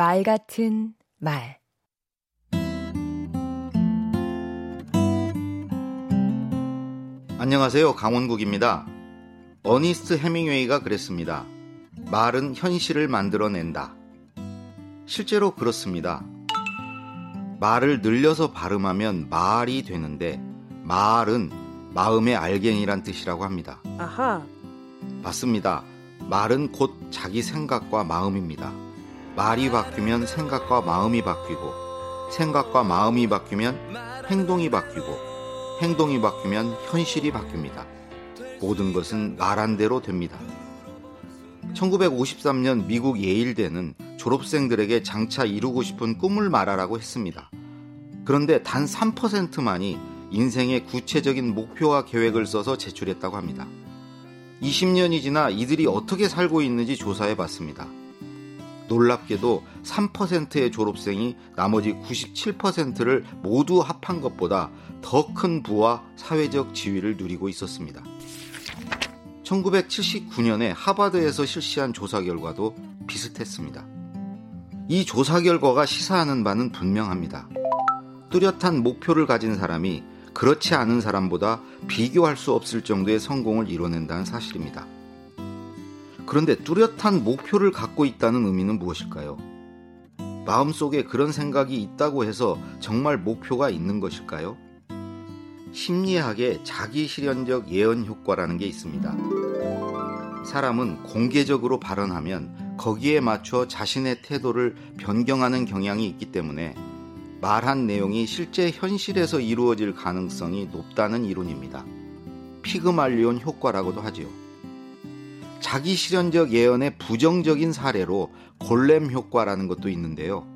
말 같은 말 안녕하세요. 강원국입니다. 어니스트 해밍웨이가 그랬습니다. 말은 현실을 만들어낸다. 실제로 그렇습니다. 말을 늘려서 발음하면 말이 되는데 말은 마음의 알갱이란 뜻이라고 합니다. 아하. 맞습니다. 말은 곧 자기 생각과 마음입니다. 말이 바뀌면 생각과 마음이 바뀌고 생각과 마음이 바뀌면 행동이 바뀌고 행동이 바뀌면 현실이 바뀝니다. 모든 것은 말한 대로 됩니다. 1953년 미국 예일대는 졸업생들에게 장차 이루고 싶은 꿈을 말하라고 했습니다. 그런데 단 3%만이 인생의 구체적인 목표와 계획을 써서 제출했다고 합니다. 20년이 지나 이들이 어떻게 살고 있는지 조사해 봤습니다. 놀랍게도 3%의 졸업생이 나머지 97%를 모두 합한 것보다 더 큰 부와 사회적 지위를 누리고 있었습니다. 1979년에 하버드에서 실시한 조사 결과도 비슷했습니다. 이 조사 결과가 시사하는 바는 분명합니다. 뚜렷한 목표를 가진 사람이 그렇지 않은 사람보다 비교할 수 없을 정도의 성공을 이뤄낸다는 사실입니다. 그런데 뚜렷한 목표를 갖고 있다는 의미는 무엇일까요? 마음속에 그런 생각이 있다고 해서 정말 목표가 있는 것일까요? 심리학에 자기 실현적 예언 효과라는 게 있습니다. 사람은 공개적으로 발언하면 거기에 맞춰 자신의 태도를 변경하는 경향이 있기 때문에 말한 내용이 실제 현실에서 이루어질 가능성이 높다는 이론입니다. 피그말리온 효과라고도 하지요. 자기 실현적 예언의 부정적인 사례로 골렘 효과라는 것도 있는데요.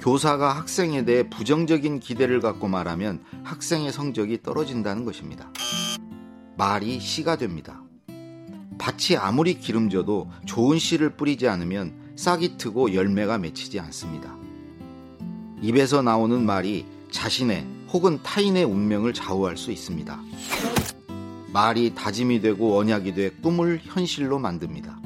교사가 학생에 대해 부정적인 기대를 갖고 말하면 학생의 성적이 떨어진다는 것입니다. 말이 씨가 됩니다. 밭이 아무리 기름져도 좋은 씨를 뿌리지 않으면 싹이 트고 열매가 맺히지 않습니다. 입에서 나오는 말이 자신의 혹은 타인의 운명을 좌우할 수 있습니다. 말이 다짐이 되고 언약이 돼 꿈을 현실로 만듭니다.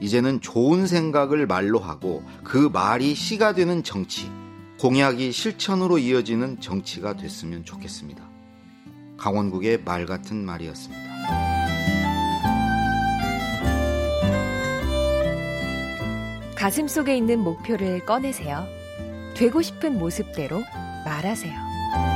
이제는 좋은 생각을 말로 하고 그 말이 씨가 되는 정치, 공약이 실천으로 이어지는 정치가 됐으면 좋겠습니다. 강원국의 말 같은 말이었습니다. 가슴 속에 있는 목표를 꺼내세요. 되고 싶은 모습대로 말하세요.